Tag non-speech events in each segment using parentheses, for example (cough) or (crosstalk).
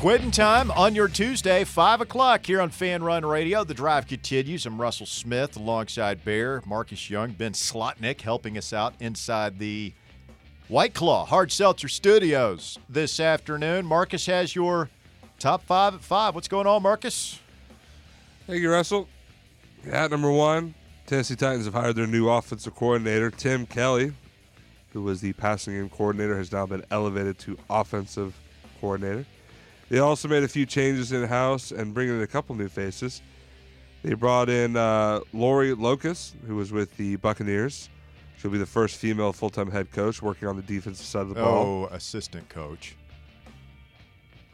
Quitting time on your Tuesday, 5 o'clock here on Fan Run Radio. The drive continues. I'm Russell Smith alongside Bear, Marcus Young, Ben Slotnick helping us out inside the White Claw Hard Seltzer Studios this afternoon. Marcus has your top five at five. What's going on, Marcus? Thank you, Russell. At number one, Tennessee Titans have hired their new offensive coordinator, Tim Kelly, who was the passing game coordinator, has now been elevated to offensive coordinator. They also made a few changes in house and bring in a couple new faces. They brought in uh, Lori Locust, who was with the Buccaneers. She'll be the first female full time head coach working on the defensive side of the ball. Oh, assistant coach.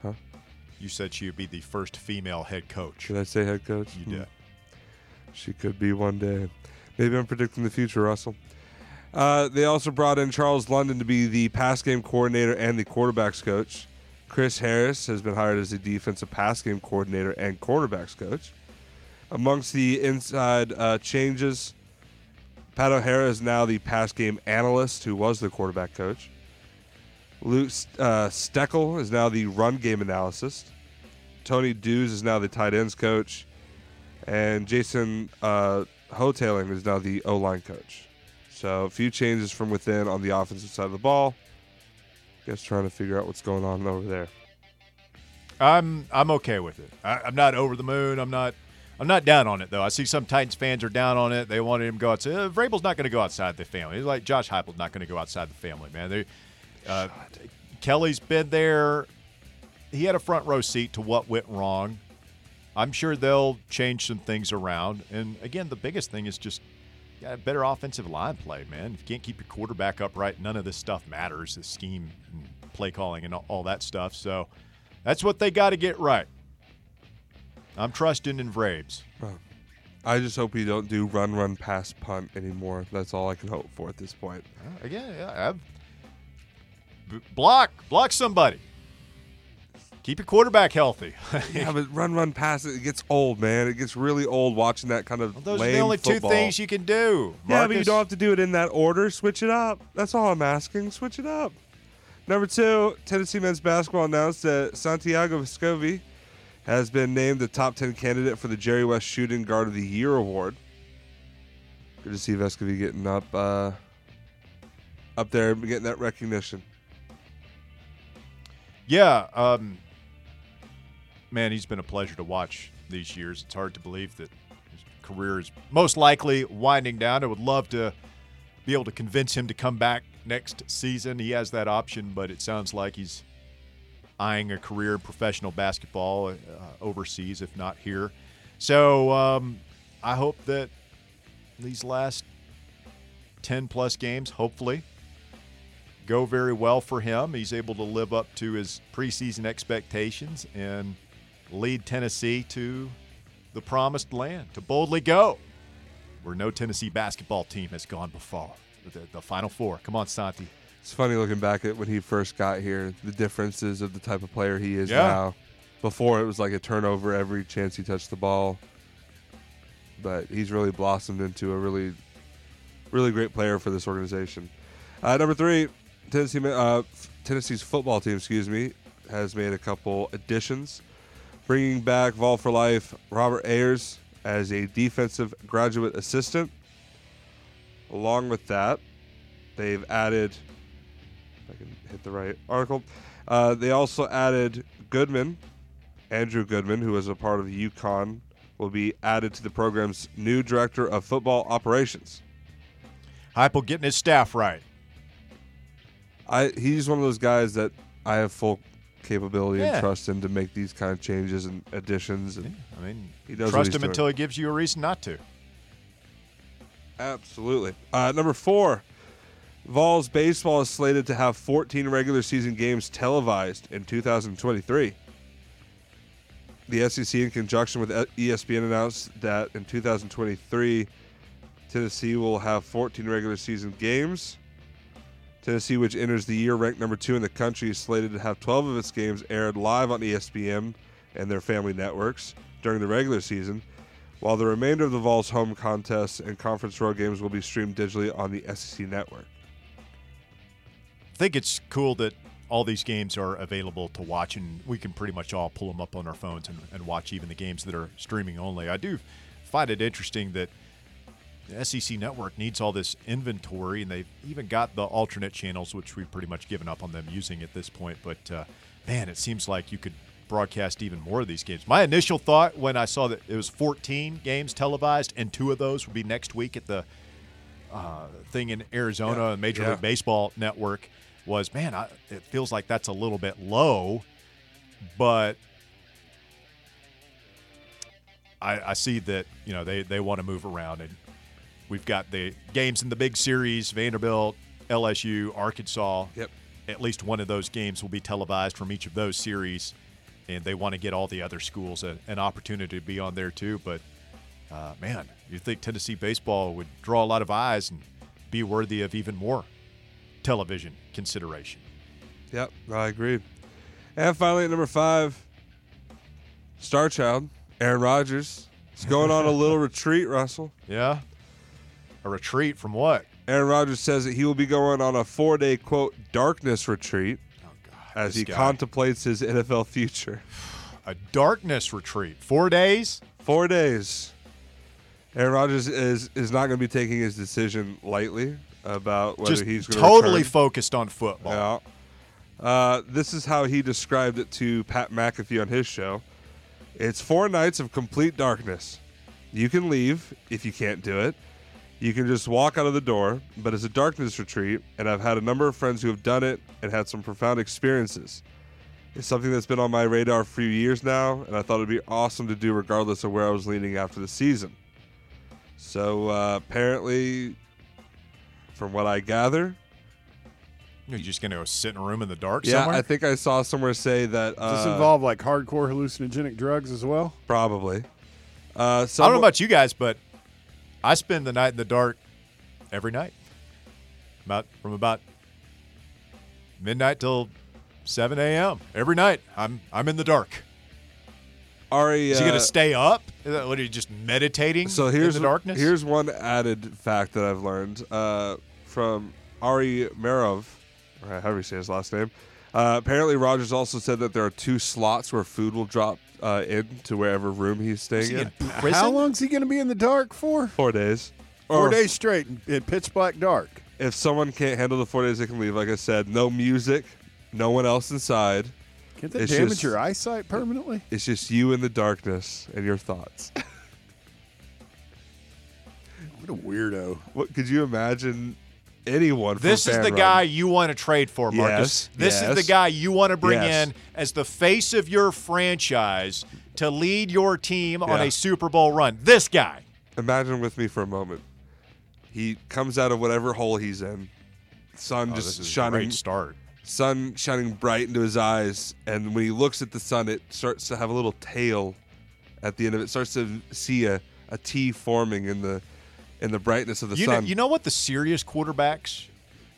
Huh? You said she would be the first female head coach. Did I say head coach? You Hmm. did. She could be one day. Maybe I'm predicting the future, Russell. Uh, they also brought in Charles London to be the pass game coordinator and the quarterbacks coach. Chris Harris has been hired as the defensive pass game coordinator and quarterbacks coach. Amongst the inside uh, changes, Pat O'Hara is now the pass game analyst, who was the quarterback coach. Luke uh, Steckel is now the run game analyst. Tony Dews is now the tight ends coach and Jason uh, is now the O line coach. So a few changes from within on the offensive side of the ball. Guess trying to figure out what's going on over there. I'm I'm okay with it. I, I'm not over the moon. I'm not I'm not down on it though. I see some Titans fans are down on it. They wanted him to go outside. Uh, Vrabel's not going to go outside the family. Like Josh Heupel's not going to go outside the family, man. They, uh, Kelly's been there. He had a front row seat to what went wrong. I'm sure they'll change some things around. And again, the biggest thing is just got a better offensive line play, man. If you can't keep your quarterback upright, none of this stuff matters. The scheme, and play calling, and all, that stuff. So that's what they got to get right. I'm trusting in Vrabes. I just hope we don't do run, run, pass, punt anymore. That's all I can hope for at this point. Uh, again, yeah, I've, b- block, block somebody. Keep your quarterback healthy. (laughs) yeah, but run, run, pass, it gets old, man. It gets really old watching that kind of Those are the only football. two things you can do. Yeah, but you don't have to do it in that order. Switch it up. That's all I'm asking. Switch it up. Number two, Tennessee men's basketball announced that Santiago Vescovi has been named the top 10 candidate for the Jerry West Shooting Guard of the Year award. Good to see Vescovi getting up, uh, up there, getting that recognition. Yeah, um, man, he's been a pleasure to watch these years. It's hard to believe that his career is most likely winding down. I would love to be able to convince him to come back next season. He has that option, but it sounds like he's eyeing a career in professional basketball uh, overseas, if not here. So um, I hope that these last 10 plus games, hopefully, go very well for him. He's able to live up to his preseason expectations and lead Tennessee to the promised land, to boldly go where no Tennessee basketball team has gone before. The, the Final Four. Come on, Santi. It's funny looking back at when he first got here, the differences of the type of player he is Yeah. now. Before it was like a turnover every chance he touched the ball. But he's really blossomed into a really, really great player for this organization. Uh, number three, Tennessee, uh, Tennessee's football team, excuse me, has made a couple additions, bringing back Vol for Life Robert Ayers as a defensive graduate assistant. Along with that, they've added if I can hit the right article. Uh, they also added Goodman, Andrew Goodman, who was a part of UConn, will be added to the program's new director of football operations. Heupel getting his staff right. I he's one of those guys that I have full capability Yeah. and trust him to make these kind of changes and additions. And I mean, He what trust him doing. until he gives you a reason not to. Absolutely. Uh, number four, Vols baseball is slated to have 14 regular season games televised in 2023. The SEC, in conjunction with ESPN, announced that in 2023, Tennessee will have 14 regular season games. Tennessee, which enters the year ranked number two in the country, is slated to have 12 of its games aired live on ESPN and their family networks during the regular season, while the remainder of the Vols home contests and conference road games will be streamed digitally on the SEC network. I think it's cool that all these games are available to watch, and we can pretty much all pull them up on our phones and, and watch even the games that are streaming only. I do find it interesting that SEC network needs all this inventory, and they've even got the alternate channels, which we've pretty much given up on them using at this point. But uh, man, it seems like you could broadcast even more of these games. My initial thought when I saw that it was 14 games televised, and two of those would be next week at the uh, thing in Arizona, Yeah. Major Yeah. League Baseball Network, was man, I, it feels like that's a little bit low, but I, I see that you know they they want to move around, and we've got the games in the big series: Vanderbilt, LSU, Arkansas. Yep. At least one of those games will be televised from each of those series, and they want to get all the other schools a, an opportunity to be on there too. But uh, man, you think Tennessee baseball would draw a lot of eyes and be worthy of even more television consideration? Yep, I agree. And finally, at number five, Star Child, Aaron Rodgers. He's going on a little (laughs) retreat, Russell. Yeah. A retreat from what? Aaron Rodgers says that he will be going on a four day, quote, darkness retreat Oh God. as he guy. contemplates his NFL future. (sighs) a darkness retreat. Four days. Four days. Aaron Rodgers is, is not going to be taking his decision lightly about whether Just he's going totally return. focused on football. Yeah. Uh, this is how he described it to Pat McAfee on his show. It's four nights of complete darkness. You can leave if you can't do it. You can just walk out of the door, but it's a darkness retreat, and I've had a number of friends who have done it and had some profound experiences. It's something that's been on my radar for a few years now, and I thought it'd be awesome to do regardless of where I was leaning after the season. So uh, apparently, from what I gather, You're just going to go sit in a room in the dark yeah, somewhere? I think I saw somewhere say that. Uh, Does this involve like hardcore hallucinogenic drugs as well? Probably. Uh, I don't know about you guys, but I spend the night in the dark every night. About from about midnight till 7 a.m. every night. I'm I'm in the dark. Ari. Is he uh, going to stay up? Is that, what are you just meditating So here's in the darkness? here's one added fact that I've learned uh, from Ari Meirov, or however you say his last name. Uh, apparently, Rodgers also said that there are two slots where food will drop uh, into wherever room he's Is staying he in. in prison? How long's he going to be in the dark for? Four days. Four Or days straight in- in pitch black dark. If someone can't handle the four days, they can leave. Like I said, no music, no one else inside. Can't that It's damage just- your eyesight permanently? It's just you in the darkness and your thoughts. (laughs) What a weirdo. what could you imagine? Anyone? from This is the guy you want to trade for, Marcus. Yes, this is the guy you want to bring Yes. in as the face of your franchise to lead your team on a Super Bowl run. This guy. Imagine with me for a moment. He comes out of whatever hole he's in. Sun Oh, just this is a shining, great start. sun shining bright into his eyes, and when he looks at the sun, it starts to have a little tail at the end of it. Starts to see a, a T forming in the in the brightness of the You know, sun. you know what the serious quarterbacks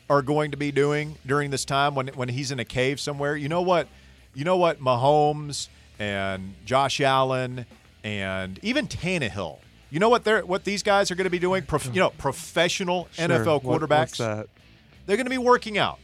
are going to be doing during this time when when he's in a cave somewhere. You know what? You know what? Mahomes and Josh Allen and even Tannehill. You know what they're what these guys are going to be doing? Prof, you know, professional Sure. NFL What- quarterbacks. what's that? They're going to be working out.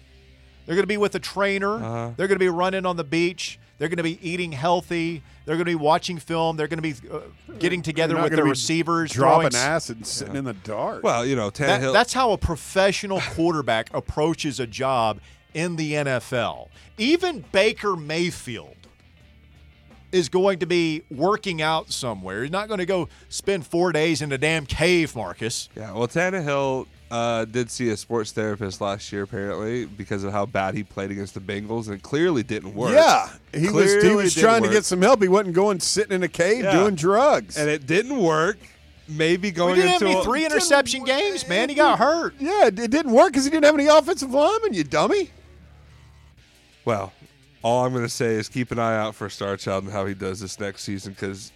They're going to be with a trainer. Uh-huh. They're going to be running on the beach. They're going to be eating healthy. They're going to be watching film. They're going to be uh, getting together with gonna the receivers, dropping throwing acid and sitting in the dark. Well, you know, that- Tannehill. that's how a professional quarterback approaches a job in the NFL. Even Baker Mayfield is going to be working out somewhere. He's not going to go spend four days in a damn cave, Marcus. Yeah, well, Tannehill uh, did see a sports therapist last year, apparently, because of how bad he played against the Bengals, and it clearly didn't work. yeah, he was he was trying work. to get some help. He wasn't going sitting in a cave Yeah. doing drugs. and it didn't work. Maybe We going didn't have into any a- three interception games, man. He got hurt. yeah, it it didn't work because he didn't have any offensive linemen. You dummy. Well, all I'm going to say is keep an eye out for Star Child and how he does this next season, because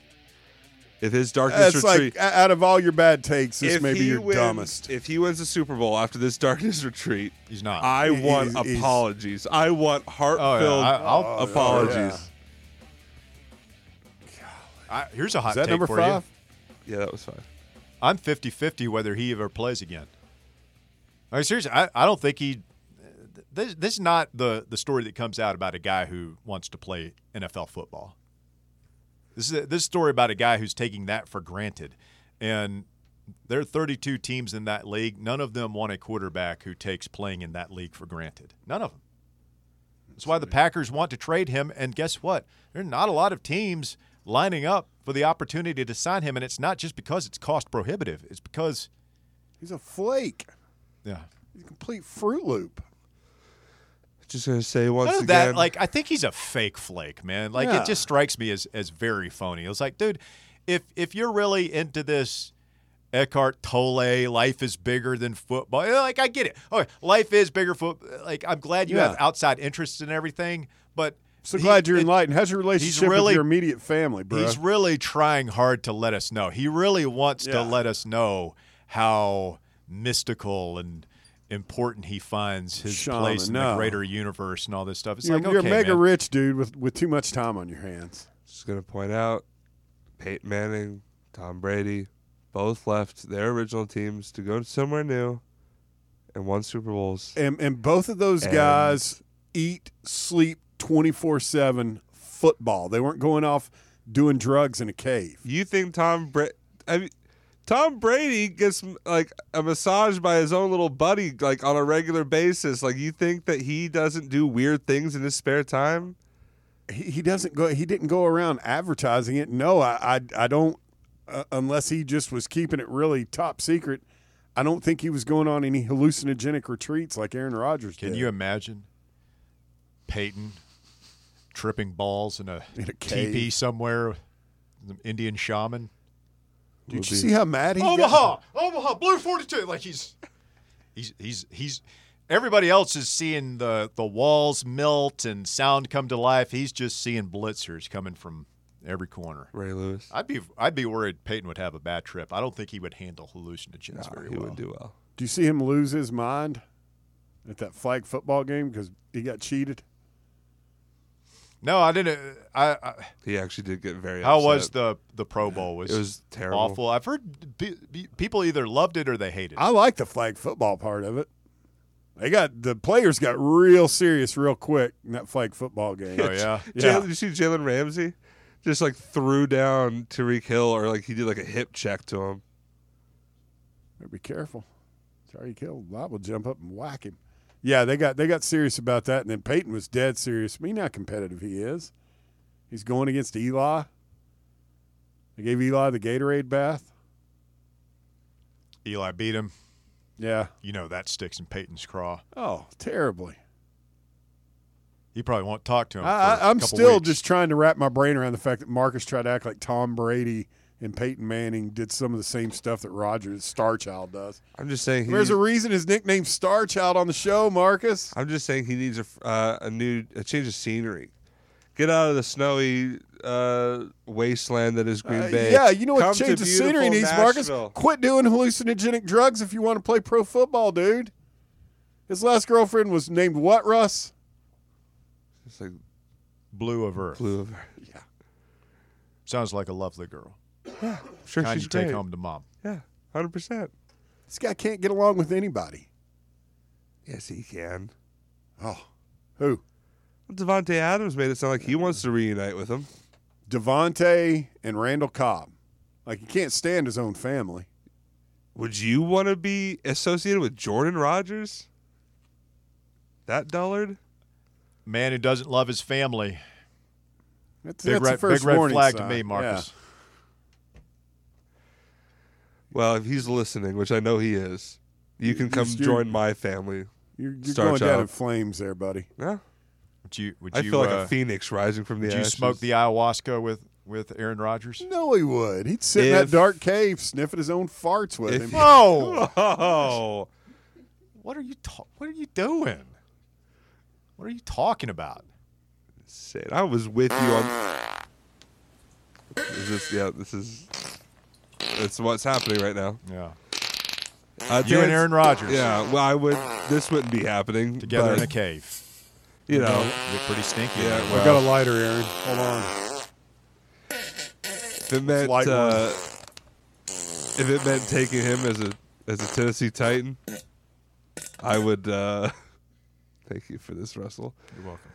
if his darkness That's retreat, like out of all your bad takes, this if may be he your wins, dumbest. If he wins the Super Bowl after this darkness retreat, He's not. I He- want he's- he's- apologies. I want heart-filled Oh, yeah. I- I'll- oh, apologies. I, here's a hot Is that take number for five? you. Yeah, that was fine. I'm 50 50 whether he ever plays again. I mean, seriously, I, I don't think he. this this is not the the story that comes out about a guy who wants to play NFL football. This is a, this story about a guy who's taking that for granted, and there are 32 teams in that league. None of them want a quarterback who takes playing in that league for granted. None of them. That's why the Packers want to trade him. And guess what? There are not a lot of teams lining up for the opportunity to sign him, and it's not just because it's cost prohibitive. It's because He's a flake. yeah. He's a complete Fruit Loop. Just gonna say once again, that, like I think he's a fake flake, man. Like Yeah. it just strikes me as as very phony. It's like, dude, if if you're really into this Eckhart Tolle, life is bigger than football. Like I get it. Okay, life is bigger foot. Like I'm glad you Yeah. have outside interests and everything, but So he- glad you're it- enlightened. How's your relationship really- with your immediate family, bro? He's really trying hard to let us know. He really wants Yeah. to let us know how mystical and important he finds his Shaman, place in no. the greater universe and all this stuff. It's you're, like you're a mega man. rich dude with, with too much time on your hands. just gonna point out, Peyton Manning, Tom Brady, both left their original teams to go somewhere new, and won Super Bowls. And and both of those And- guys eat, sleep 24/7 football. They weren't going off doing drugs in a cave. You think Tom Brady? I mean, Tom Brady gets like a massage by his own little buddy, like on a regular basis. Like you think that he doesn't do weird things in his spare time? He, he doesn't go. He didn't go around advertising it. No, I I, I don't. Uh, unless he just was keeping it really top secret. I don't think he was going on any hallucinogenic retreats like Aaron Rodgers Can did. you imagine Peyton tripping balls in a, In a teepee somewhere, the Indian shaman? Did you see how mad he is? Omaha, got? Omaha, Blue Forty Two. Like he's, he's, he's, he's. Everybody else is seeing the the walls melt and sound come to life. He's just seeing blitzers coming from every corner. Ray Lewis. I'd be I'd be worried Peyton would have a bad trip. I don't think he would handle hallucinogens Nah, very he well. would do well. Do you see him lose his mind at that flag football game because he got cheated? No, I didn't. I, I He actually did get very. how upset. was the the Pro Bowl? Was It was terrible. awful. I've heard pe- pe- people either loved it or they hated it. I like the flag football part of it. They got the players got real serious real quick in that flag football game. oh yeah, (laughs) Yeah. Jalen, did you see Jalen Ramsey? Just like threw down Tyreek Hill, or like he did like a hip check to him. Better be careful. Sorry, killed. Bob will jump up and whack him. Yeah, they got they got serious about that, and then Peyton was dead serious. I mean, how competitive he is. He's going against Eli. They gave Eli the Gatorade bath. Eli beat him. Yeah. You know that sticks in Peyton's craw. Oh, terribly. He probably won't talk to him. I, for a I, I'm couple still weeks. just trying to wrap my brain around the fact that Marcus tried to act like Tom Brady and Peyton Manning did some of the same stuff that Roger Starchild does. I'm just saying. He There's a reason his nickname Star Child on the show, Marcus. I'm just saying he needs a f- uh, a new a change of scenery. Get out of the snowy uh, wasteland that is Green Uh, Bay. yeah, you know what Come to change of scenery beautiful needs, Marcus? Quit doing hallucinogenic drugs if you want to play pro football, dude. His last girlfriend was named what, Russ? It's like Blu of Earth. blue. Of, Earth. Yeah. Sounds like a lovely girl. Sure, Kind she's you take home to mom. Yeah, hundred percent. This guy can't get along with anybody. Yes, he can. Oh, who? Davante Adams made it sound like he wants to reunite with him. Davante and Randall Cobb. Like he can't stand his own family. Would you want to be associated with Jordan Rodgers? That dullard? Man who doesn't love his family. That's, Big that's red, the first big red warning flag to me, Marcus. Well, if he's listening, which I know he is, you can come you're- join my family. You're, you're Star going down Child. in flames there, buddy. Yeah, Would you? Would I you? feel like uh, a phoenix rising from the Would you ashes. smoke the ayahuasca with with Aaron Rodgers? No, he would. He'd sit in that dark cave sniffing his own farts with If him. (laughs) Oh, (laughs) Oh, what are you? Ta- what are you doing? What are you talking about? Say it. I was with you on. Is this? Yeah, this is. It's what's happening right now. Yeah, Uh, you and Aaron Rodgers. Yeah, well, I would. This wouldn't be happening together but, in a cave. You know, you're pretty stinky. Yeah, in there. I got a lighter, Aaron. Hold on. if it meant uh, if it meant taking him as a as a Tennessee Titan, I would. uh (laughs) Thank you for this, Russell. You're welcome.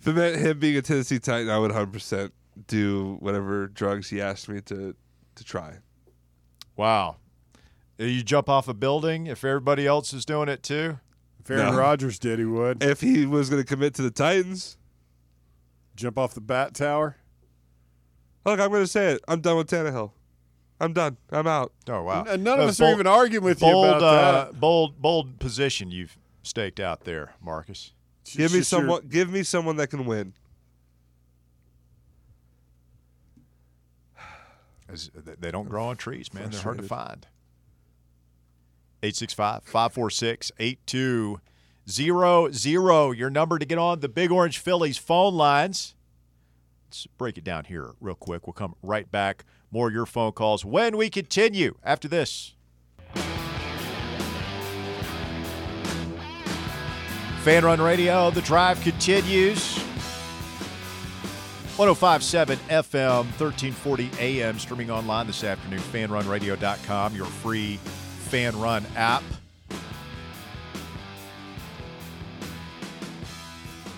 If it meant him being a Tennessee Titan, I would 100% do whatever drugs he asked me to to try. Wow. You jump off a building if everybody else is doing it too? If Aaron No. Rodgers did, he would If he was going to commit to the Titans, jump off the bat tower. look, I'm going to say it. I'm done with Tannehill. I'm done. I'm out. Oh wow. N- None of Uh, us are even arguing with you bold, about uh, that. bold, bold position you've staked out there, Marcus. Give me just your- someone. Give me someone that can win. As- They don't grow on trees, man. They're hard to find. 865 546 8200. Your number to get on the Big Orange Phillies phone lines. Let's break it down here real quick. We'll come right back. More of your phone calls when we continue after this. Fan Run Radio, the drive continues. 1057 FM, 1340 AM, streaming online this afternoon, fanrunradio.com, your free Fan Run app.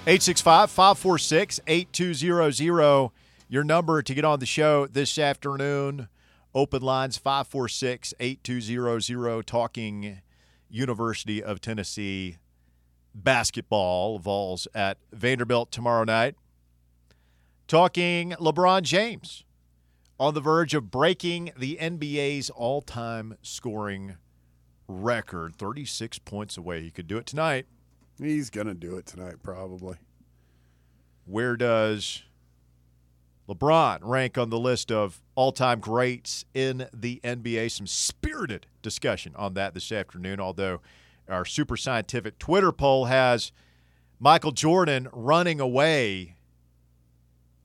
865 546 8200, your number to get on the show this afternoon. Open lines 546 8200, talking University of Tennessee basketball. Vols at Vanderbilt tomorrow night talking LeBron James on the verge of breaking the NBA's all time scoring record. 36 points away. He could do it tonight. He's gonna do it tonight, probably. Where does LeBron rank on the list of all time greats in the NBA? Some spirited discussion on that this afternoon, although our super scientific Twitter poll has Michael Jordan running away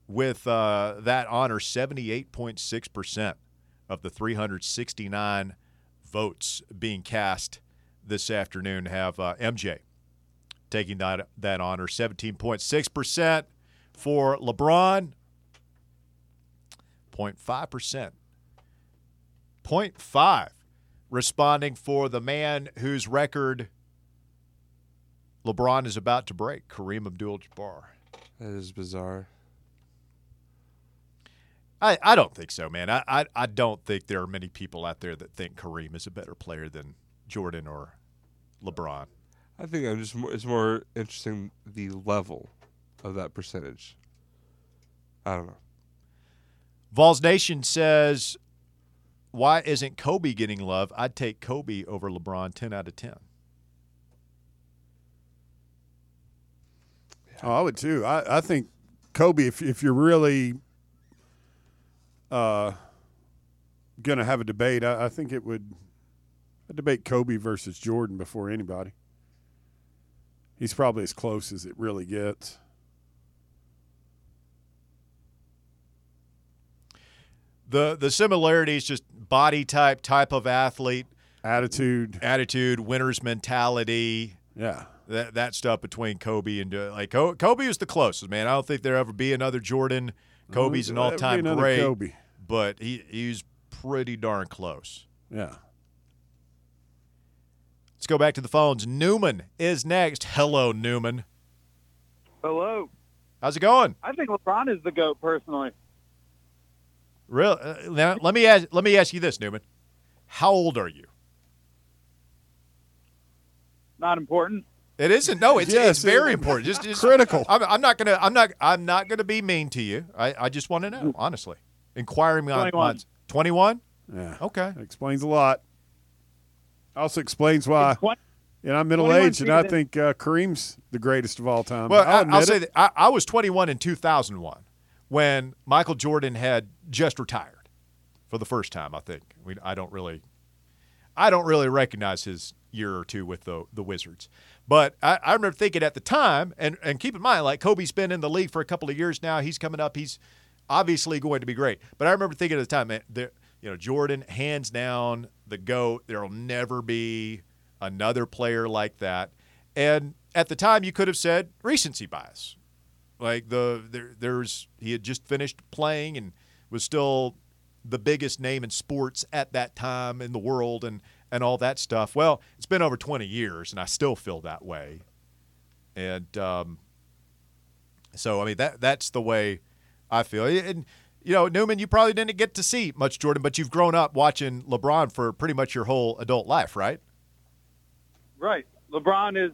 with uh, that honor 78.6% of the 369 votes being cast this afternoon have uh, MJ taking that, that honor 17.6% for LeBron 0.5% 0.5 responding for the man whose record LeBron is about to break Kareem Abdul-Jabbar That is bizarre. I, I don't think so, man. I, I I don't think there are many people out there that think Kareem is a better player than Jordan or LeBron. I think I'm just more, it's more interesting the level of that percentage. I don't know. Vols Nation says, "Why isn't Kobe getting love? I'd take Kobe over LeBron, ten out of 10. Oh, I would too. I, I think Kobe, if if you're really uh, gonna have a debate, I, I think it would I debate Kobe versus Jordan before anybody. He's probably as close as it really gets. The the similarities, just body type, type of athlete, Attitude, attitude, winner's mentality." yeah. that that stuff between Kobe and uh, like Kobe is the closest man. I don't think there ever be another Jordan. Kobe's an all time great, Kobe. but he he's pretty darn close. Yeah. Let's go back to the phones. Newman is next. Hello, Newman. Hello. How's it going? I think LeBron is the goat personally. Real. Uh, now, let me ask. Let me ask you this, Newman. How old are you? Not important. It isn't. No, it's Yes, it's very it- important. Just, just Critical. I'm, I'm not gonna. I'm not. I'm not gonna be mean to you. I, I just want to know, honestly. Inquiring me on 21. twenty one. Yeah. Okay. That explains a lot. Also explains why. Twen- And I'm middle aged, and I think uh, Kareem's the greatest of all time. Well, I'll, I, I'll say that I, I was 21 in 2001 when Michael Jordan had just retired for the first time. I think we, I don't really, I don't really recognize his year or two with the the Wizards. But I, I remember thinking at the time, and and keep in mind, like Kobe's been in the league for a couple of years now. He's coming up. He's obviously going to be great. But I remember thinking at the time, man, you know, Jordan, hands down, the goat. There will never be another player like that. And at the time, you could have said recency bias. Like the there, there's he had just finished playing and was still the biggest name in sports at that time in the world and and all that stuff. Well, it's been over 20 years and I still feel that way. And um, so, I mean, that that's the way I feel. And you know, Newman, you probably didn't get to see much Jordan, but you've grown up watching LeBron for pretty much your whole adult life, right? Right. LeBron has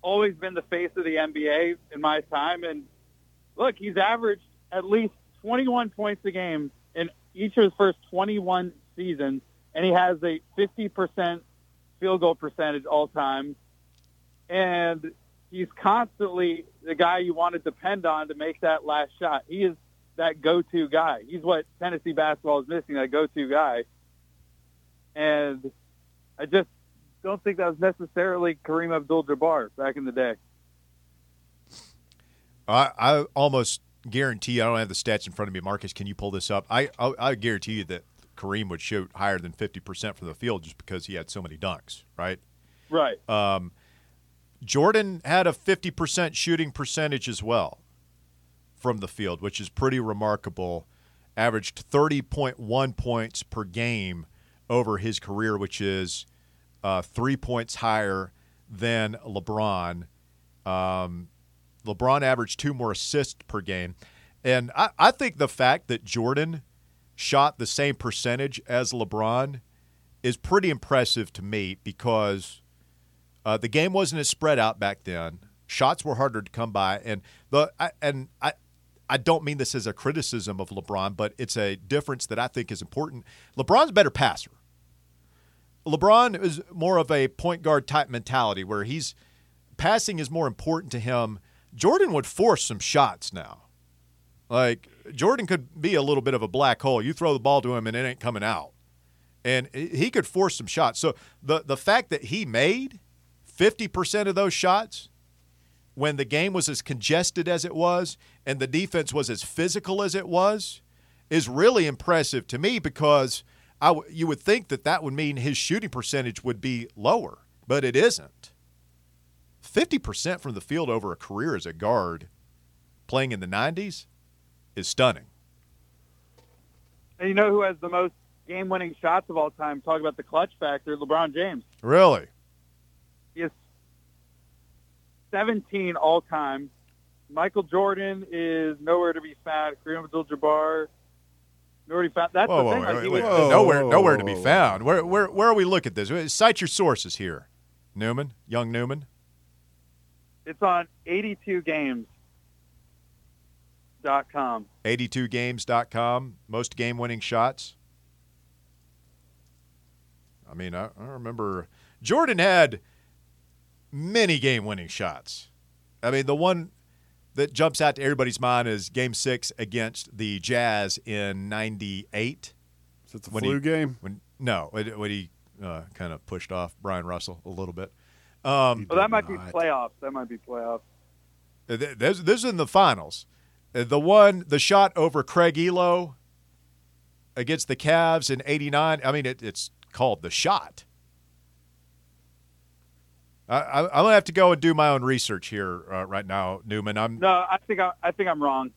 always been the face of the NBA in my time, and look, he's averaged at least 21 points a game in each of his first 21 seasons, and he has a 50% field goal percentage all time. And he's constantly the guy you want to depend on to make that last shot. He is that go-to guy. He's what Tennessee basketball is missing, that go-to guy. And I just don't think that was necessarily Kareem Abdul-Jabbar back in the day. I, I almost guarantee I don't have the stats in front of me. Marcus, can you pull this up? I I, I guarantee you that Kareem would shoot higher than fifty percent from the field just because he had so many dunks, right? Right. Um, Jordan had a fifty percent shooting percentage as well from the field, which is pretty remarkable. Averaged thirty point one points per game over his career, which is uh, three points higher than LeBron. Um, LeBron averaged two more assists per game. And I, I think the fact that Jordan shot the same percentage as LeBron is pretty impressive to me because uh, the game wasn't as spread out back then. Shots were harder to come by, and the I, and I I don't mean this as a criticism of LeBron, but it's a difference that I think is important. LeBron's a better passer. LeBron is more of a point guard type mentality where he's passing is more important to him. Jordan would force some shots now. Like Jordan could be a little bit of a black hole. You throw the ball to him and it ain't coming out. And he could force some shots. So the the fact that he made 50% of those shots when the game was as congested as it was and the defense was as physical as it was is really impressive to me because I w- you would think that that would mean his shooting percentage would be lower, but it isn't. 50% from the field over a career as a guard playing in the 90s is stunning. And you know who has the most game-winning shots of all time? Talk about the clutch factor, LeBron James. Really? He has 17 all-time. Michael Jordan is nowhere to be found. Kareem Abdul-Jabbar, nowhere to be found. That's Whoa, the whoa, thing. wait, like, he wait, was- Whoa, nowhere, nowhere to be found. Where, where, where are we look at this? Cite your sources here, Newman, young Newman. It's on 82games.com. 82games.com, most game winning shots. I mean, I, I remember Jordan had many game winning shots. I mean, the one that jumps out to everybody's mind is game six against the Jazz in 98. Is it the When flu he- game? When No, when when he uh, kind of pushed off Bryon Russell a little bit. Um, Well, that might be not. playoffs. That might be playoffs. This, this is in the finals. Uh, The one, the shot over Craig Ehlo against the Cavs in '89. I mean, it, it's called the shot. I, I, I'm gonna have to go and do my own research here uh, right now, Newman. I'm No, I think I, I think I'm wrong.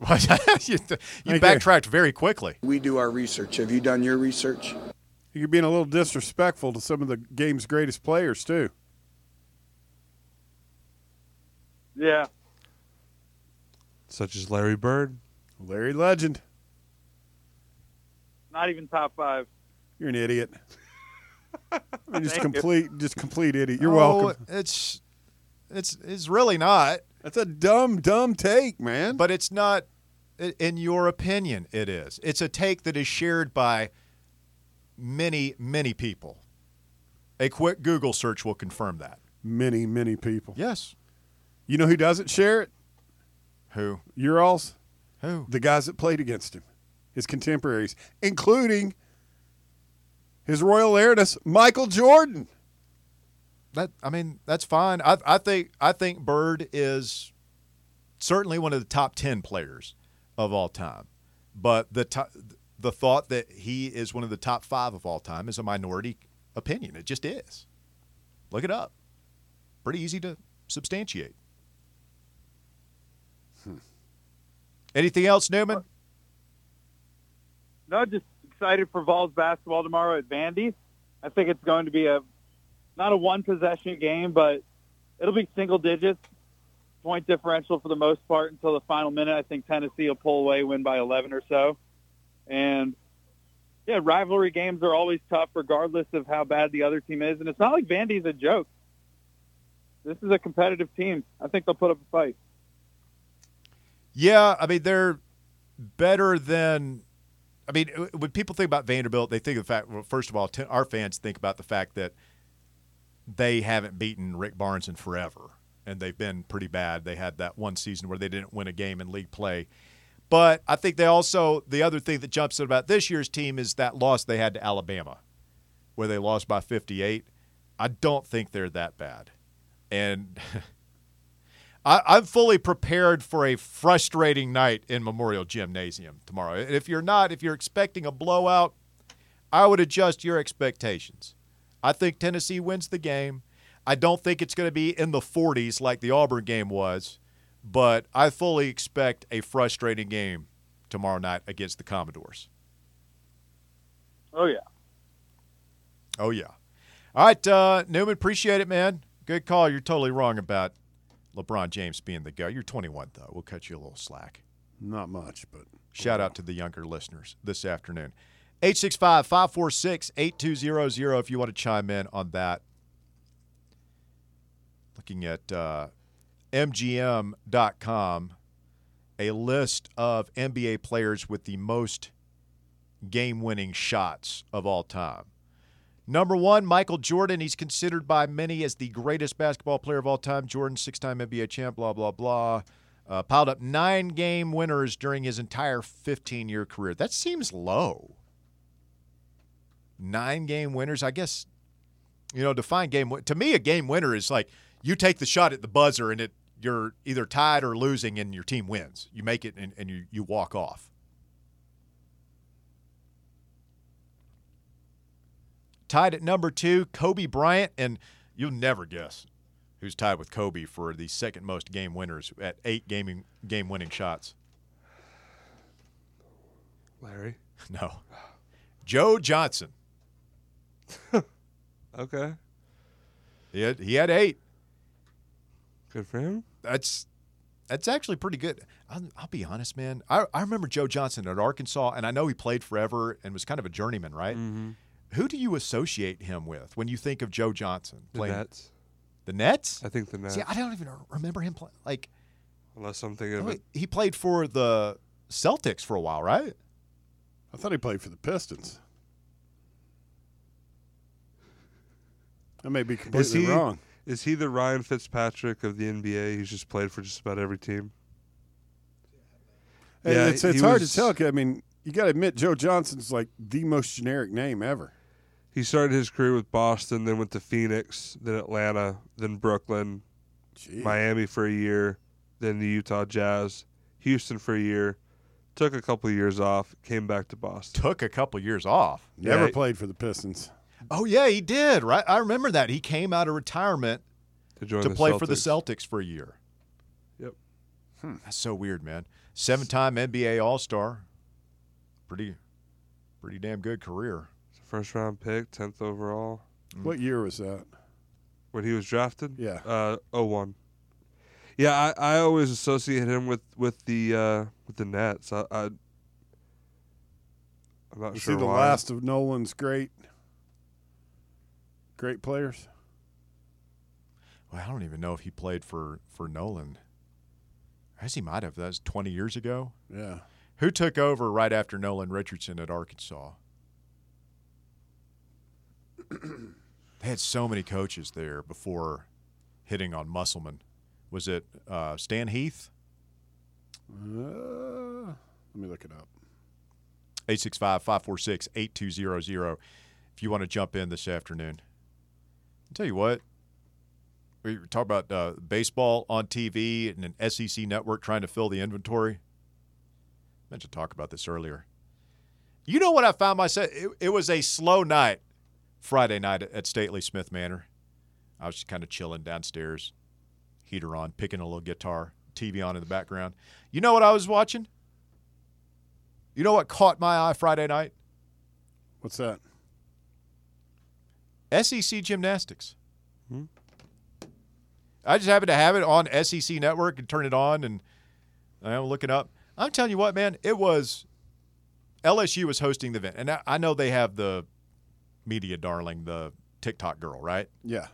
you, (laughs) you Thank you. backtracked very quickly. We do our research. Have you done your research? You're being a little disrespectful to some of the game's greatest players too. Yeah. Such as Larry Bird. Larry Legend, Not even top five. you're an idiot. (laughs) I mean, just Thank you. complete, just complete idiot. You're Oh, welcome. It's it's it's really not, That's a dumb, dumb take, man. but it's not. In your opinion, it is. It's a take that is shared by many, many people. A quick Google search will confirm that. many, many people. Yes. You know who doesn't share it? Who? Urals, Who? the guys that played against him, his contemporaries, including his royal Airness, Michael Jordan. That I mean, that's fine. I, I think I think Bird is certainly one of the top ten players of all time. But the to, the thought that he is one of the top five of all time is a minority opinion. It just is. Look it up. Pretty easy to substantiate. Anything else, Newman? No, just excited for Vols basketball tomorrow at Vandy. I think it's going to be a not a one possession game, but it'll be single digits point differential for the most part until the final minute. I think Tennessee will pull away, win by 11 or so. And yeah, rivalry games are always tough regardless of how bad the other team is. And it's not like Vandy's a joke. This is a competitive team. I think they'll put up a fight. Yeah, I mean they're better than. I mean, when people think about Vanderbilt, they think of the fact. Well, first of all, our fans think about the fact that they haven't beaten Rick Barnes in forever, and they've been pretty bad. They had that one season where they didn't win a game in league play. But I think they also the other thing that jumps out about this year's team is that loss they had to Alabama, where they lost by 58. I don't think they're that bad, and (laughs) I, I'm fully prepared for a frustrating night in Memorial Gymnasium tomorrow. And if you're not, if you're expecting a blowout, I would adjust your expectations. I think Tennessee wins the game. I don't think it's going to be in the 40s like the Auburn game was, but I fully expect a frustrating game tomorrow night against the Commodores. Oh yeah. Oh yeah. All right, uh, Newman, appreciate it, man. Good call. You're totally wrong about LeBron James being the guy. You're 21 though. We'll cut you a little slack. Not much, but Shout out to the younger listeners this afternoon. 865 546 8200 if you want to chime in on that. Looking at uh, MGM.com, a list of NBA players with the most game winning shots of all time. Number one, Michael Jordan. He's considered by many as the greatest basketball player of all time. Jordan, six time NBA champ, blah, blah, blah. Uh, piled up nine game winners during his entire 15 year career. That seems low. Nine game winners. I guess, you know, define game. To me, a game winner is like you take the shot at the buzzer and it you're either tied or losing and your team wins. You make it and, and you, you walk off. Tied at number two, Kobe Bryant, and you'll never guess who's tied with Kobe for the second most game winners at eight gaming game winning shots. Larry. (laughs) No. Joe Johnson. (laughs) Okay. He had, he had eight. Good for him. That's that's actually pretty good. I'll, I'll be honest, man. I, I remember Joe Johnson at Arkansas, and I know he played forever and was kind of a journeyman, right? Mm-hmm. Who do you associate him with when you think of Joe Johnson The Nets. the Nets? I think the Nets. See, I don't even remember him playing. Like, Unless I'm thinking of oh, it. he played for the Celtics for a while, right? I thought he played for the Pistons. I may be completely he- wrong. Is he the Ryan Fitzpatrick of the NBA? He's just played for just about every team. Yeah, it's it's hard was- to tell. I mean, you got to admit, Joe Johnson's like the most generic name ever. He started his career with Boston, then went to Phoenix, then Atlanta, then Brooklyn, Gee. Miami for a year, then the Utah Jazz, Houston for a year, took a couple of years off, came back to Boston. Took a couple years off. Never Yeah. played for the Pistons. Oh yeah, he did. Right, I remember that. He came out of retirement To join to the play for the Celtics. Celtics for a year. Yep. Hmm, that's so weird, man. Seven-time NBA All-Star. Pretty, pretty damn good career. First round pick, tenth overall. What year was that? When he was drafted? Yeah. Uh oh one. Yeah, I, I always associate him with, with the uh, with the Nets. I, I I'm not Was sure he the why. last of Nolan's great, great players? Well, I don't even know if he played for for Nolan. I guess he might have. That was 20 years ago. Yeah. Who took over right after Nolan Richardson at Arkansas? (clears throat) they had so many coaches there before hitting on Musselman. Was it uh, Stan Heath? Uh, let me look it up. 865 546 8200 if you want to jump in this afternoon. I'll tell you what, we talk about uh, baseball on TV and an SEC network trying to fill the inventory. I meant to talk about this earlier. You know what I found myself? It, it was a slow night Friday night at, at Stately Smith Manor. I was just kind of chilling downstairs, heater on, picking a little guitar, TV on in the background. You know what I was watching? You know what caught my eye Friday night? What's that? SEC gymnastics. Hmm. I just happened to have it on SEC Network and turn it on, and I'm looking up. I'm telling you what, man, it was LSU was hosting the event, and I, I know they have the media darling, the TikTok girl, right? Yeah.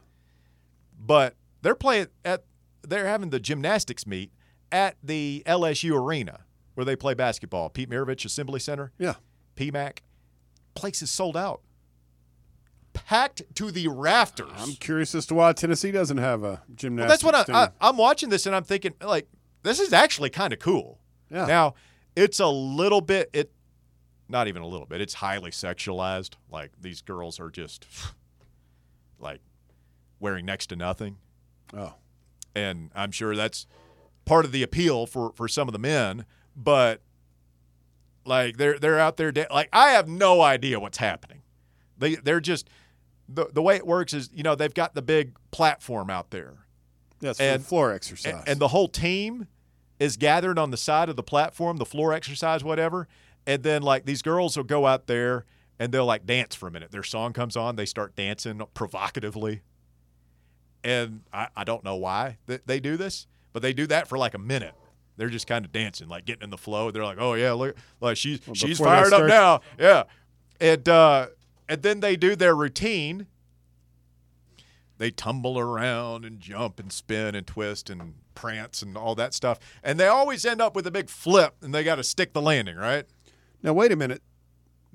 But they're playing at they're having the gymnastics meet at the LSU arena where they play basketball. Pete Maravich Assembly Center, Yeah. PMAC. Place is sold out. Packed to the rafters. I'm curious as to why Tennessee doesn't have a Well, gymnastics that's what I. I, I'm watching this and I'm thinking, like, this is actually kind of cool. Yeah. Now, it's a little bit, it, not even a little bit, it's highly sexualized. Like, these girls are just, (sighs) like, wearing next to nothing. oh. And I'm sure that's part of the appeal for, for some of the men. But, like, they're, they're out there, da- like, I have no idea what's happening. They, they're just, the, the way it works is, you know, they've got the big platform out there That's for And- floor exercise. and, and the whole team is gathered on the side of the platform, the floor exercise, whatever. And then like these girls will go out there and they'll like dance for a minute. Their song comes on, they start dancing provocatively. And I, I don't know why th- they do this, but they do that for like a minute. They're just kind of dancing, like getting in the flow. They're like, "Oh yeah, look, like she's Well, she's fired up now." Yeah, and uh, and then they do their routine, they tumble around and jump and spin and twist and prance and all that stuff. And they always end up with a big flip and they got to stick the landing, right? Now wait a minute.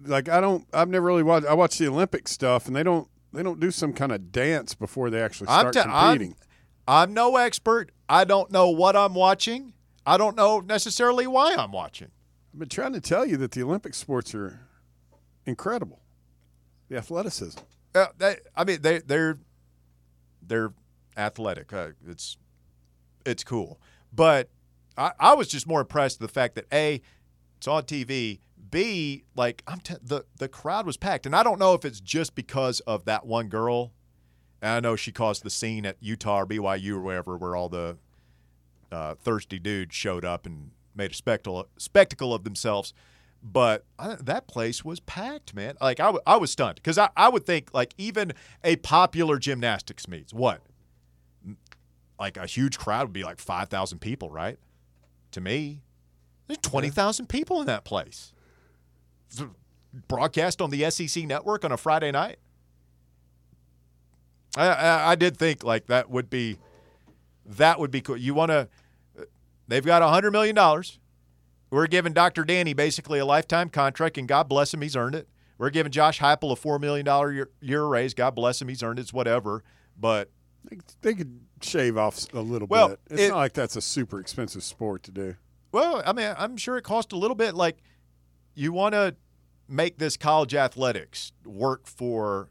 Like I don't I've never really watched I watch the Olympic stuff and they don't they don't do some kind of dance before they actually I'm, start I'm, competing. I'm no expert. I don't know what I'm watching. I don't know necessarily why I'm watching. I've been trying to tell you that the Olympic sports are incredible. The athleticism. Uh, they, I mean, they they're they're athletic. Uh, it's it's cool, but I, I was just more impressed with the fact that a it's on TV. B like I'm t- the the crowd was packed, and I don't know if it's just because of that one girl. And I know she caused the scene at Utah or BYU or wherever, where all the uh, thirsty dudes showed up and made a spectacle spectacle of themselves. But I, that place was packed, man. Like I, w- I was stunned because I, I would think like even a popular gymnastics meets what, like a huge crowd would be like five thousand people, right? To me, there's twenty thousand people in that place. Broadcast on the SEC network on a Friday night. I, I, I did think like that would be that would be cool. You want to? They've got a hundred million dollars. We're giving Dr. Danny basically a lifetime contract, and God bless him, he's earned it. We're giving Josh Heupel a four million dollar year, year raise. God bless him, he's earned it. It's whatever. But They, they could shave off a little Well, bit. It's it- not like that's a super expensive sport to do. well, I mean, I'm sure it cost a little bit. Like you want to make this college athletics work for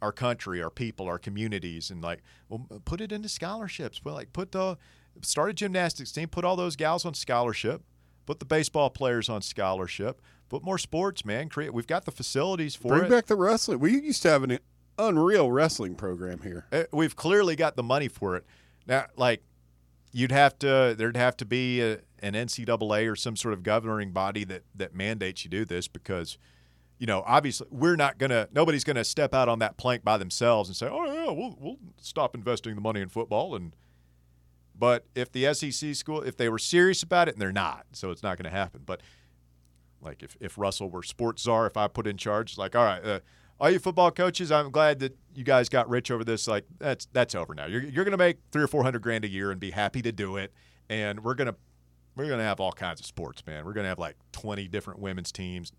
our country, our people, our communities, and like, well, put it into scholarships. Well, like put the start a gymnastics team, put all those gals on scholarship, put the baseball players on scholarship, put more sports, man. Create. We've got the facilities for Bring it. Bring back the wrestling. We used to have an unreal wrestling program here. Uh, We've clearly got the money for it. Now, like, you'd have to, there'd have to be a, an NCAA or some sort of governing body that that mandates you do this because, you know, obviously we're not gonna, nobody's gonna step out on that plank by themselves and say, oh yeah, we'll we'll stop investing the money in football and. But if the SEC school, if they were serious about it, and they're not, so it's not going to happen. But like if, if Russell were sports czar, if I put in charge, like, all right, uh, all you football coaches, I'm glad that you guys got rich over this. Like that's that's over now. You're you're gonna make three or four hundred grand a year and be happy to do it. And we're gonna we're gonna have all kinds of sports, man. We're gonna have like 20 different women's teams,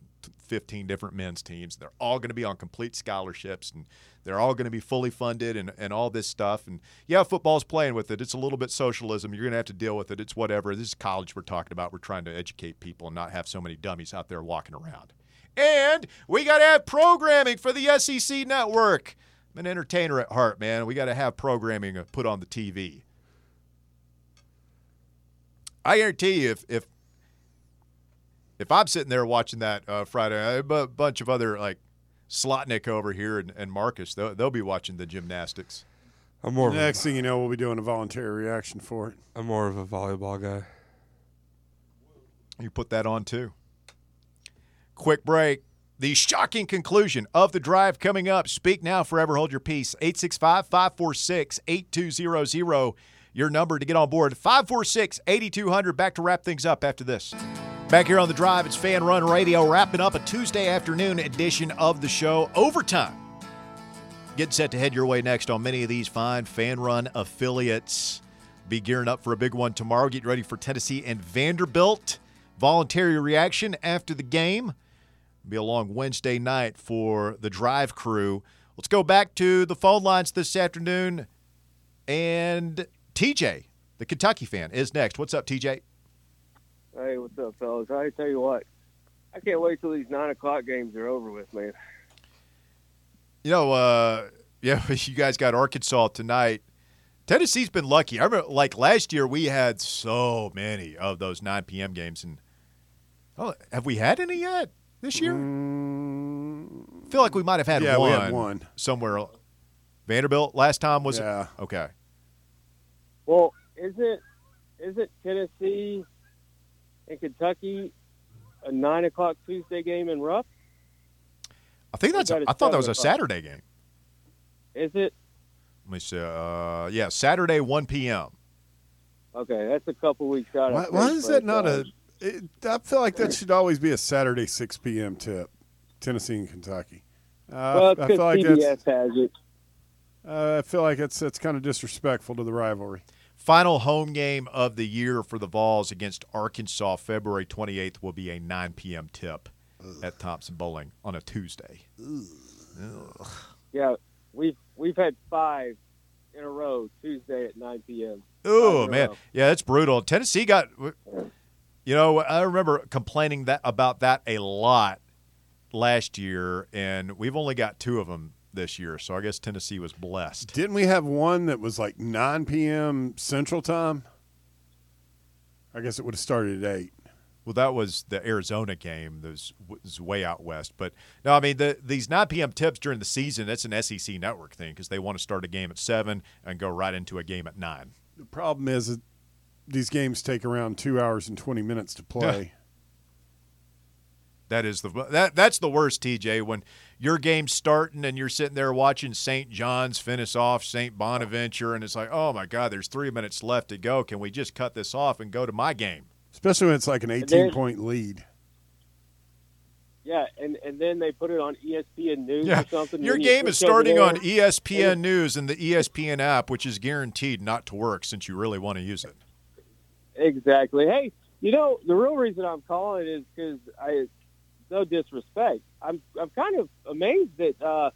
15 different men's teams. They're all gonna be on complete scholarships and they're all gonna be fully funded and, and all this stuff. And yeah, football's playing with it. It's a little bit socialism. You're gonna have to deal with it. It's whatever. This is college we're talking about. We're trying to educate people and not have so many dummies out there walking around. And we got to have programming for the SEC network. I'm an entertainer at heart, man. We got to have programming put on the TV. I guarantee you, if if if I'm sitting there watching that uh, Friday, a bunch of other like Slotnick over here and, and Marcus, they'll, they'll be watching the gymnastics. I'm more of a, Next thing you know, we'll be doing a voluntary reaction for it. I'm more of a volleyball guy. You put that on too. Quick break. the shocking conclusion of the drive coming up. Speak now, forever hold your peace. 865 546 8200. Your number to get on board. 546 8200. Back to wrap things up after this. Back here on the drive, it's Fan Run Radio, wrapping up a Tuesday afternoon edition of the show. Overtime. Getting set to head your way next on many of these fine Fan Run affiliates. Be gearing up for a big one tomorrow. Get ready for Tennessee and Vanderbilt. Voluntary reaction after the game. Be a long Wednesday night for the drive crew. Let's go back to the phone lines this afternoon. And TJ, the Kentucky fan, is next. What's up, TJ? Hey, what's up, fellas? I tell you what, I can't wait till these nine o'clock games are over with, man. You know, uh, (laughs) yeah, you guys got Arkansas tonight. Tennessee's been lucky. I remember, like last year, we had so many of those 9 p.m. games, and oh, have we had any yet this year? Mm, I feel like we might have had yeah, one. we had one. somewhere. Vanderbilt last time was Yeah. it? Okay. Well, isn't isn't Tennessee and Kentucky a nine o'clock Tuesday game in Rupp? I think that's. got A, I thought that was a o'clock. Saturday game. Is it? Let me see. Uh, yeah, Saturday 1 p.m. Okay, that's a couple weeks out. I Why, why is that not uh, a? It, I feel like that should always be a Saturday 6 p.m. tip. Tennessee and Kentucky. Uh, Well, I because feel like CBS has it. Uh, I feel like it's it's kind of disrespectful to the rivalry. Final home game of the year for the Vols against Arkansas, February 28th, will be a 9 p.m. tip at Thompson-Boling on a Tuesday. Yeah, we've we've had five in a row Tuesday at nine p.m. Oh man, yeah, that's brutal. Tennessee got, you know, I remember complaining that about that a lot last year, and we've only got two of them this year. So I guess Tennessee was blessed. Didn't we have one that was like 9 p.m. Central Time? I guess it would have started at 8. Well, that was the Arizona game. That was, way out west. But no, I mean the, these 9 p.m. tips during the season. That's an SEC network thing because they want to start a game at seven and go right into a game at nine. The problem is that these games take around two hours and 20 minutes to play. (laughs) That is the that that's the worst, TJ. When your game's starting and you're sitting there watching St. John's finish off St. Bonaventure, and it's like, oh my God, there's three minutes left to go. Can we just cut this off and go to my game? Especially when it's like an 18 there's- point lead. Yeah, and and then they put it on ESPN News Yeah, or something. your then you game is starting on ESPN News and the ESPN app, which is guaranteed not to work since you really want to use it. Exactly. Hey, you know the real reason I'm calling is because I, no disrespect, I'm I'm kind of amazed that uh,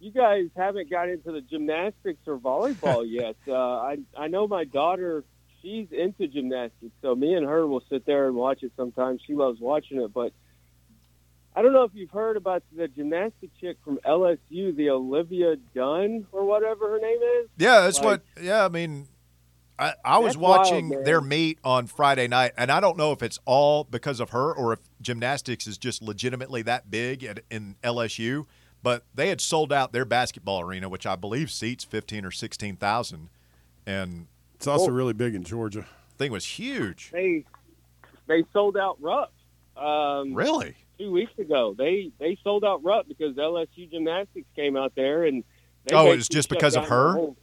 you guys haven't got into the gymnastics or volleyball (laughs) yet. Uh, I I know my daughter, she's into gymnastics, so me and her will sit there and watch it sometimes. She loves watching it, but. I don't know if you've heard about the gymnastic chick from LSU, the Olivia Dunne or whatever her name is. Yeah, that's Like- what. Yeah, I mean, I, I was That's wild, watching their meet on Friday night, and I don't know if it's all because of her or if gymnastics is just legitimately that big at, in LSU. But they had sold out their basketball arena, which I believe seats fifteen or sixteen thousand, and It's also Oh. really big in Georgia. thing was huge. They they sold out Rupp. Um, Really? two weeks ago. They they sold out Rupp because LSU gymnastics came out there and they Oh, it was just because of down the her?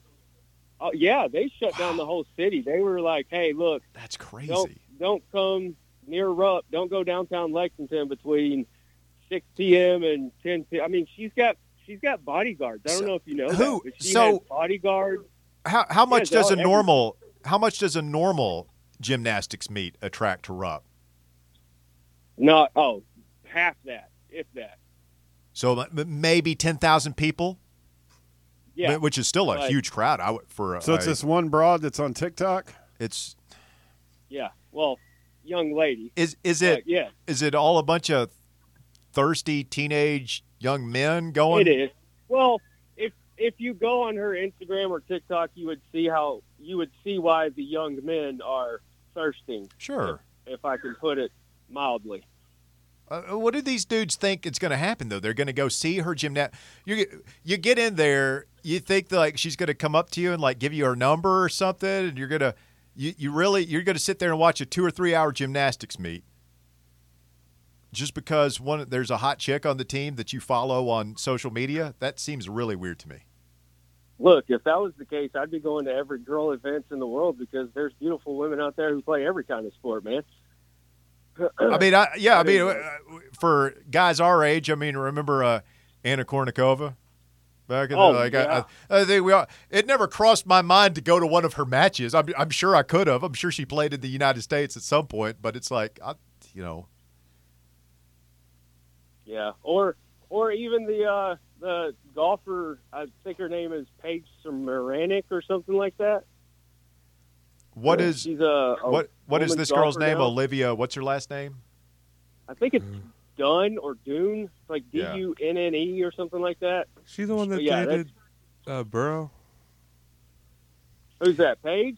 Oh yeah, they shut down the whole city. They were like, "Hey, look, That's crazy. don't don't come near Rupp. Don't go downtown Lexington between 6 p.m. and 10 p.m." I mean, she's got she's got bodyguards. I don't So- know if you know who- that, so- bodyguards. How how much Yeah, does a normal how much does a normal gymnastics meet attract to Rupp? Not oh, half that, if that. So maybe ten thousand people. Yeah, But- which is still a Right. huge crowd. I would for a, So it's a- this one broad that's on TikTok. It's yeah. Well, young lady. is is But, it yeah. is it all a bunch of thirsty teenage young men going? It is. Well, if if you go on her Instagram or TikTok, you would see how you would see why the young men are thirsting. Sure. If I can put it mildly. Uh, what do these dudes think it's going to happen though? They're going to go see her gymnast. You you get in there, you think like she's going to come up to you and like give you her number or something, and you're gonna you, you really you're going to sit there and watch a two or three hour gymnastics meet. just because one there's a hot chick on the team that you follow on social media, that seems really weird to me. Look, if that was the case, I'd be going to every girl events in the world because there's beautiful women out there who play every kind of sport, man. I mean, I, yeah, I mean, uh, for guys our age, I mean, remember uh, Anna Kournikova back in Oh, the like? yeah. I, I think we all, it never crossed my mind to go to one of her matches. I'm, I'm sure I could have. I'm sure she played in the United States at some point, but it's like, I, you know, Yeah, or or even the uh, the golfer. I think her name is Paige Samaranik or something like that. What Yeah, is she's a, a what what is this girl's name? now. Olivia. What's her last name? I think it's Dunn or Dune, It's like D Yeah. U N N E or something like that. She's the one that Yeah, dated uh, Burrow. Who's that? Paige?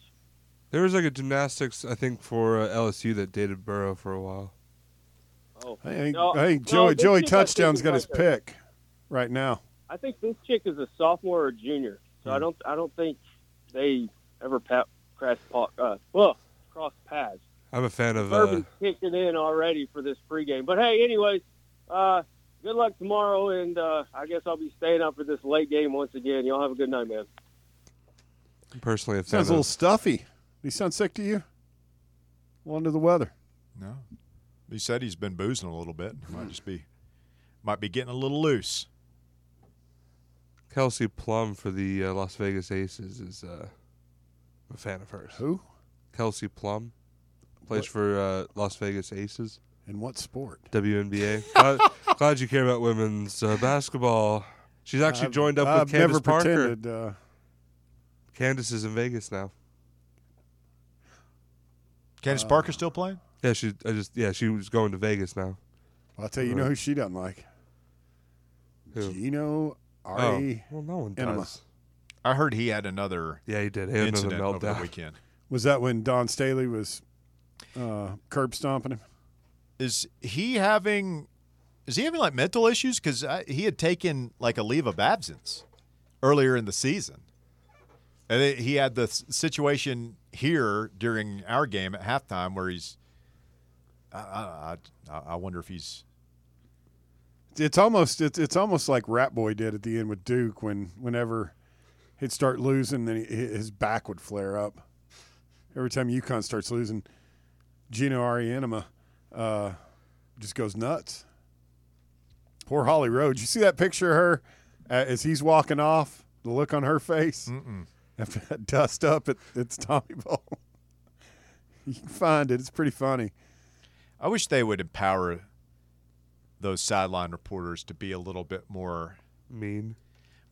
There was like a gymnastics, I think, for uh, LSU that dated Burrow for a while. Oh, I think, No, I think no, Joey this Joey chick I think Touchdown's got his a- pick right now. I think this chick is a sophomore or junior, so Hmm. I don't I don't think they ever pa- cross uh, well cross paths. I'm a fan of. Uh, Bourbon's kicking in already for this pregame. But hey, anyways, uh, good luck tomorrow, and uh, I guess I'll be staying up for this late game once again. Y'all have a good night, man. I'm personally a fan Sounds a little stuffy. Did he sound sick to you? Well, under the weather. No, he said he's been boozing a little bit. Might just be, might be getting a little loose. Kelsey Plum for the uh, Las Vegas Aces is uh, I'm a fan of hers. Who? Kelsey Plum plays What? for uh, Las Vegas Aces, In what sport? WNBA. glad, (laughs) glad you care about women's uh, basketball. She's actually I've- joined up I've with Candace never Parker. pretended. Uh, Candace is in Vegas now. Candace Uh, Parker still playing? Yeah, she. I just yeah, she was going to Vegas now. I'll tell you, you know who she doesn't like? Who? Gino Oh, Ari. well, no one Enema. does. I heard he had another Yeah, he did. He had another incident over the weekend. Was that when Dawn Staley was uh, curb stomping him? Is he having? Is he having like mental issues? Because he had taken like a leave of absence earlier in the season, and it, he had the situation here during our game at halftime where he's. I, I, I, I wonder if he's. It's almost it's, it's almost like Rat Boy did at the end with Duke when whenever he'd start losing, then he, his back would flare up. Every time UConn starts losing, Gino Auriemma uh, just goes nuts. Poor Holly Rowe. You see that picture of her uh, as he's walking off? The look on her face Mm-mm. after that (laughs) dust up at it's Tommy Bowl. (laughs) you can find it. It's pretty funny. I wish they would empower those sideline reporters to be a little bit more. Mean.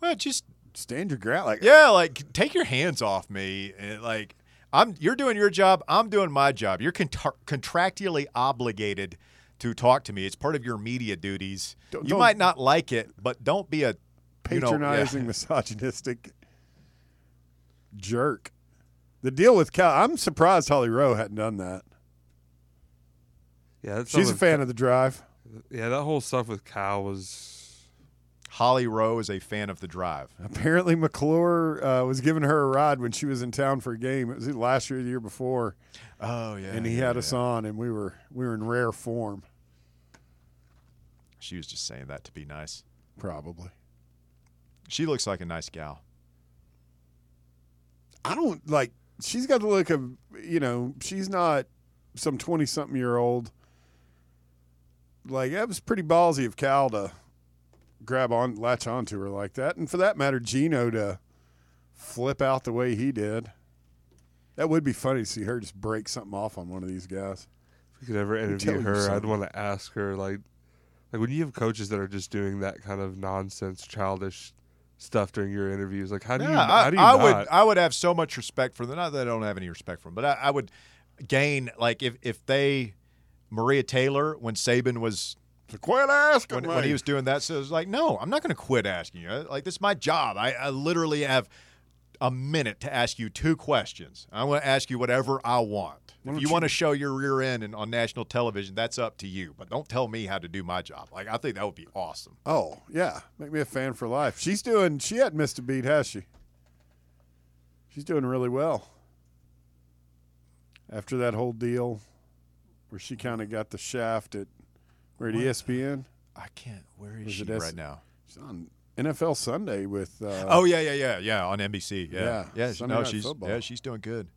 Well, just Stand your ground. Like Yeah, like take your hands off me. And, like I'm, you're doing your job. I'm doing my job. You're contra- contractually obligated to talk to me. It's part of your media duties. Don't- you don't- might not like it, but don't be a you know, patronizing, yeah. misogynistic jerk. The deal with Cal, I'm surprised Holly Rowe hadn't done that. Yeah, that's She's a something- fan of the drive. Yeah, that whole stuff with Cal was. Holly Rowe is a fan of the drive. Apparently, McClure uh, was giving her a ride when she was in town for a game. It was last year the year before, Oh yeah, and he yeah, had us on, and we were we were in rare form, She was just saying that to be nice. probably. She looks like a nice gal. I don't like. She's got the look of you know. She's not some twenty something year old. Like that was pretty ballsy of Cal to grab on, latch onto her like that, and for that matter, Gino to flip out the way he did. That would be funny to see her just break something off on one of these guys. If we could ever interview her, I'd want to ask her like, like when you have coaches that are just doing that kind of nonsense, childish stuff during your interviews, like how do you Yeah, how I, do you I not? would I would have so much respect for them. Not that I don't have any respect for them, but I, I would gain like if if they Maria Taylor when Saban was So quit asking when, me. when he was doing that, so it was like, no, I'm not going to quit asking you. Like this is my job. I, I literally have a minute to ask you two questions. I want to ask you whatever I want. If you you- want to show your rear end and on national television, that's up to you. But don't tell me how to do my job. Like I think that would be awesome. Oh yeah, make me a fan for life. She's doing. She hadn't missed a beat, has she? She's doing really well. After that whole deal, where she kind of got the shaft at, of Or at What? ESPN. I can't. Where is Was she it S- right now? She's on NFL Sunday with. Uh, Oh yeah, yeah, yeah, yeah. On NBC. Yeah, Yeah, yeah. Sunday no, Night she's Football. yeah, she's doing good.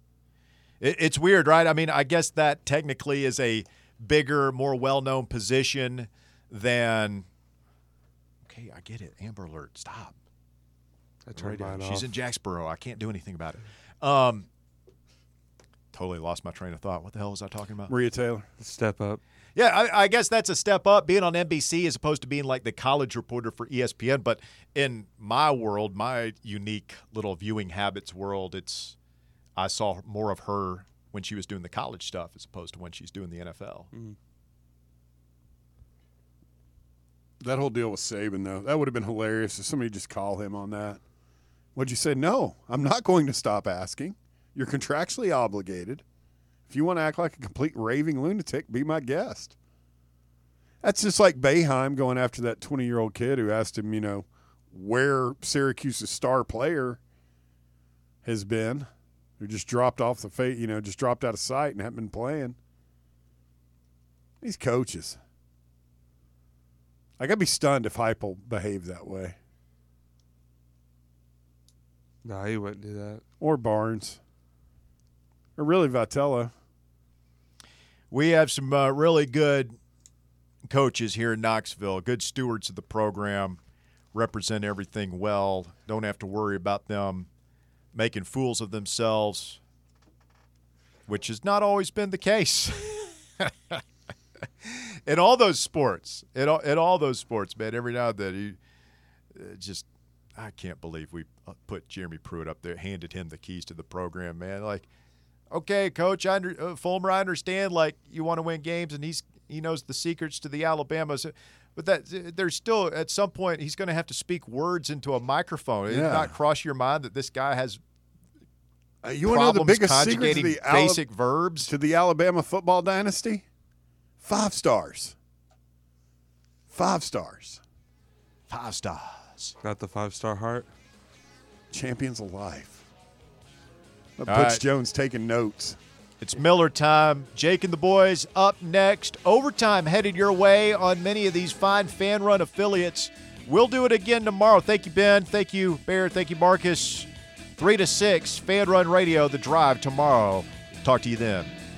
It, it's weird, right? I mean, I guess that technically is a bigger, more well-known position than. Okay, I get it. Amber Alert. Stop. I turned Radio. mine She's in Jacksboro. I can't do anything about it. Um, totally lost my train of thought. What the hell was I talking about? Maria Taylor. Step up. Yeah, I, I guess that's a step up being on NBC as opposed to being like the college reporter for ESPN. But in my world, my unique little viewing habits world, it's I saw more of her when she was doing the college stuff as opposed to when she's doing the NFL. Mm-hmm. That whole deal with Saban, though, that would have been hilarious if somebody just call him on that. What'd you say? No, I'm not going to stop asking. You're contractually obligated. If you want to act like a complete raving lunatic, be my guest. That's just like Boeheim going after that 20 year old kid who asked him, you know, where Syracuse's star player has been, who just dropped off the face, you know, just dropped out of sight and haven't been playing. These coaches. Like I'd be stunned if Heupel behaved that way, No, he wouldn't do that. or Barnes, or really Vitello. We have some uh, really good coaches here in Knoxville, good stewards of the program, represent everything well. Don't have to worry about them making fools of themselves, which has not always been the case. (laughs) in all those sports, in all, in all those sports, man, every now and then, you uh, just, I can't believe we uh, put Jeremy Pruitt up there, handed him the keys to the program, man. Like, okay, coach, I under, uh, Fulmer, I understand. Like you want to win games, and he's he knows the secrets to the Alabamas, but that there's still at some point he's going to have to speak words into a microphone. It did not cross your mind that this guy has Uh, you want to know the problems biggest secret to conjugating the, Ala- basic verbs. to the Alabama football dynasty? Five stars. Five stars. Five stars. Got the five star heart. Champions of life. Butch right. Jones taking notes. It's Miller time. Jake and the boys up next. Overtime headed your way on many of these fine fan run affiliates. We'll do it again tomorrow. Thank you, Ben. Thank you, Bear. Thank you, Marcus. Three to six, Fan Run Radio, The Drive tomorrow. Talk to you then.